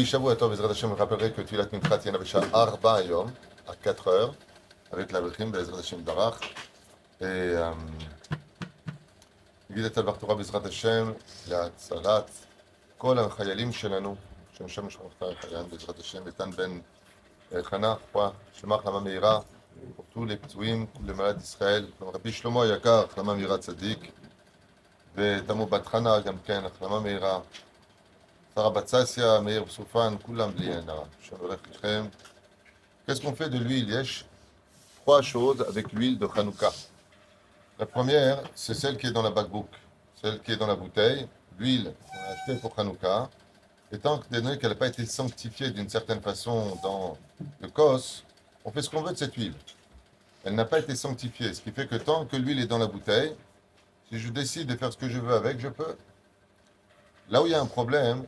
Oui, Shavuot Tov, Bezrat Hashem, rappellerai que Tfilat Mincha tient Abisha Arba Yom, à 4 heures, avec la Bechim, Bezrat Hashem Barach. Et euh, את דבר תורה בעזרת השם להצלת כל החיילים שלנו, שם שם משפחת החיילים בעזרת השם, איתן בן חנה, שלמה החלמה מהירה, tous les פצועים, les malades ישראל, רבי שלמה היקר, החלמה מהירה צדיק, ותמו בת חנה גם כן, החלמה מהירה, Sarah Meir Soufan, Koulam Qu'est-ce qu'on fait de l'huile, Yesh? Trois choses avec l'huile de Hanouka. La première, c'est celle qui est dans la backbook, celle qui est dans la bouteille, l'huile qu'on a achetée pour Hanouka. Et tant donné qu'elle n'a pas été sanctifiée d'une certaine façon dans le cos, on fait ce qu'on veut de cette huile. Elle n'a pas été sanctifiée, ce qui fait que tant que l'huile est dans la bouteille, si je décide de faire ce que je veux avec, je peux. Là où il y a un problème,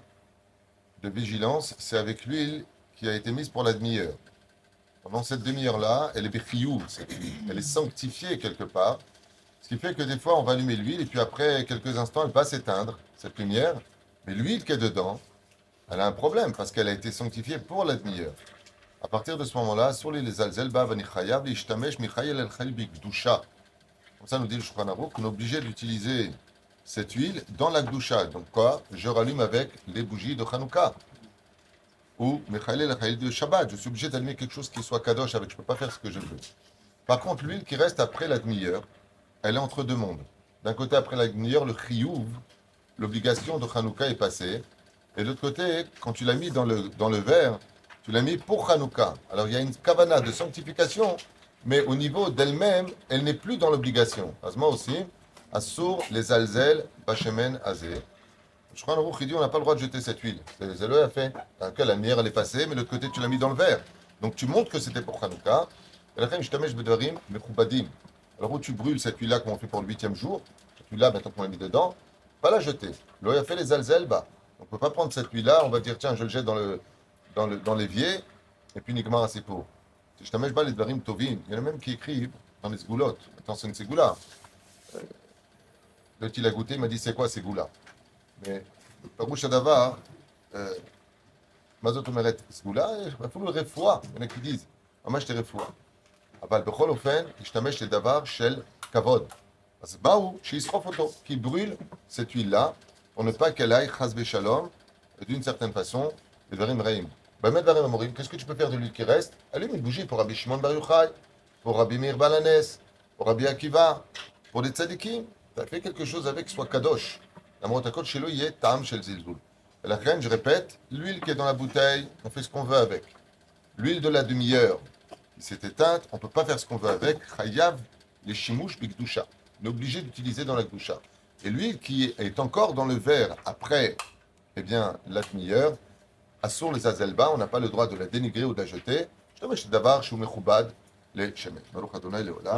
de vigilance, c'est avec l'huile qui a été mise pour la demi-heure. Pendant cette demi-heure-là, elle est huile. Elle est sanctifiée quelque part. Ce qui fait que des fois, on va allumer l'huile et puis après quelques instants, elle va s'éteindre, cette lumière. Mais l'huile qui est dedans, elle a un problème parce qu'elle a été sanctifiée pour la demi-heure. À partir de ce moment-là, sur les alzelba vanichayav, l'ishtamesh michayel el chalbik doucha. Comme ça nous dit le Shulchan qu'on est obligé d'utiliser cette huile dans la gdusha. Donc quoi? Je rallume avec les bougies de Hanouka. Ou michayel el chalbik de Shabbat. Je suis obligé d'allumer quelque chose qui soit kadosh avec. Je ne peux pas faire ce que je veux. Par contre, l'huile qui reste après la demi-heure, elle est entre deux mondes. D'un côté, après la demi-heure, le chiyuv, l'obligation de Hanouka est passée. Et de l'autre côté, quand tu l'as mis dans le, dans le verre, tu l'as mis pour Hanouka. Alors il y a une kavana de sanctification, mais au niveau d'elle-même, elle n'est plus dans l'obligation. Asma aussi, Assour les alzel, bachemen azé. Je crois il dit on n'a pas le droit de jeter cette huile. C'est Zélo a fait. Dans la lumière elle est passée, mais de l'autre côté tu l'as mis dans le verre. Donc tu montres que c'était pour Hanouka. Alors où tu brûles cette huile-là qu'on fait pour le huitième jour, cette huile-là maintenant qu'on l'a mis dedans, pas la jeter. L'eau a fait les alzel, bah. On ne peut pas prendre cette huile-là, on va dire tiens je le jette dans le dans le dans l'évier et puis uniquement assez pour. Je t'amène pas les. Il y en a même qui écrivent dans les sgoulottes. Attends, c'est une. Le il a goûté, il m'a dit c'est quoi ségoula Mais Parouche Adava, Mazot Omeret ségoula, il faut le refoua. Il y en a qui disent, moi je te refoua. אבל בכל אופן, השתמש לדבר של כבוד. אז באו שישרוף אותו, qui brûle cette huile-là, pour ne pas qu'elle aille, chas shalom, d'une certaine façon, les dvarim reim. Bamet dvarim amorim, qu'est-ce que tu peux faire de l'huile qui reste Allume une bougie pour Rabbi Shimon Bar Yochai, pour Rabbi Meir As fait quelque chose avec, soit kadosh. La reine, je répète, l'huile qui est dans la bouteille, on fait ce qu'on veut avec. L'huile de la demi-heure, qui s'est éteinte, on ne peut pas faire ce qu'on veut avec. Chayav, les shimouch bigdusha. On est obligé d'utiliser dans la gdusha. Et l'huile qui est encore dans le verre après, eh bien, la demi-heure, Assour les azelba, on n'a pas le droit de la dénigrer ou de la jeter. Je les.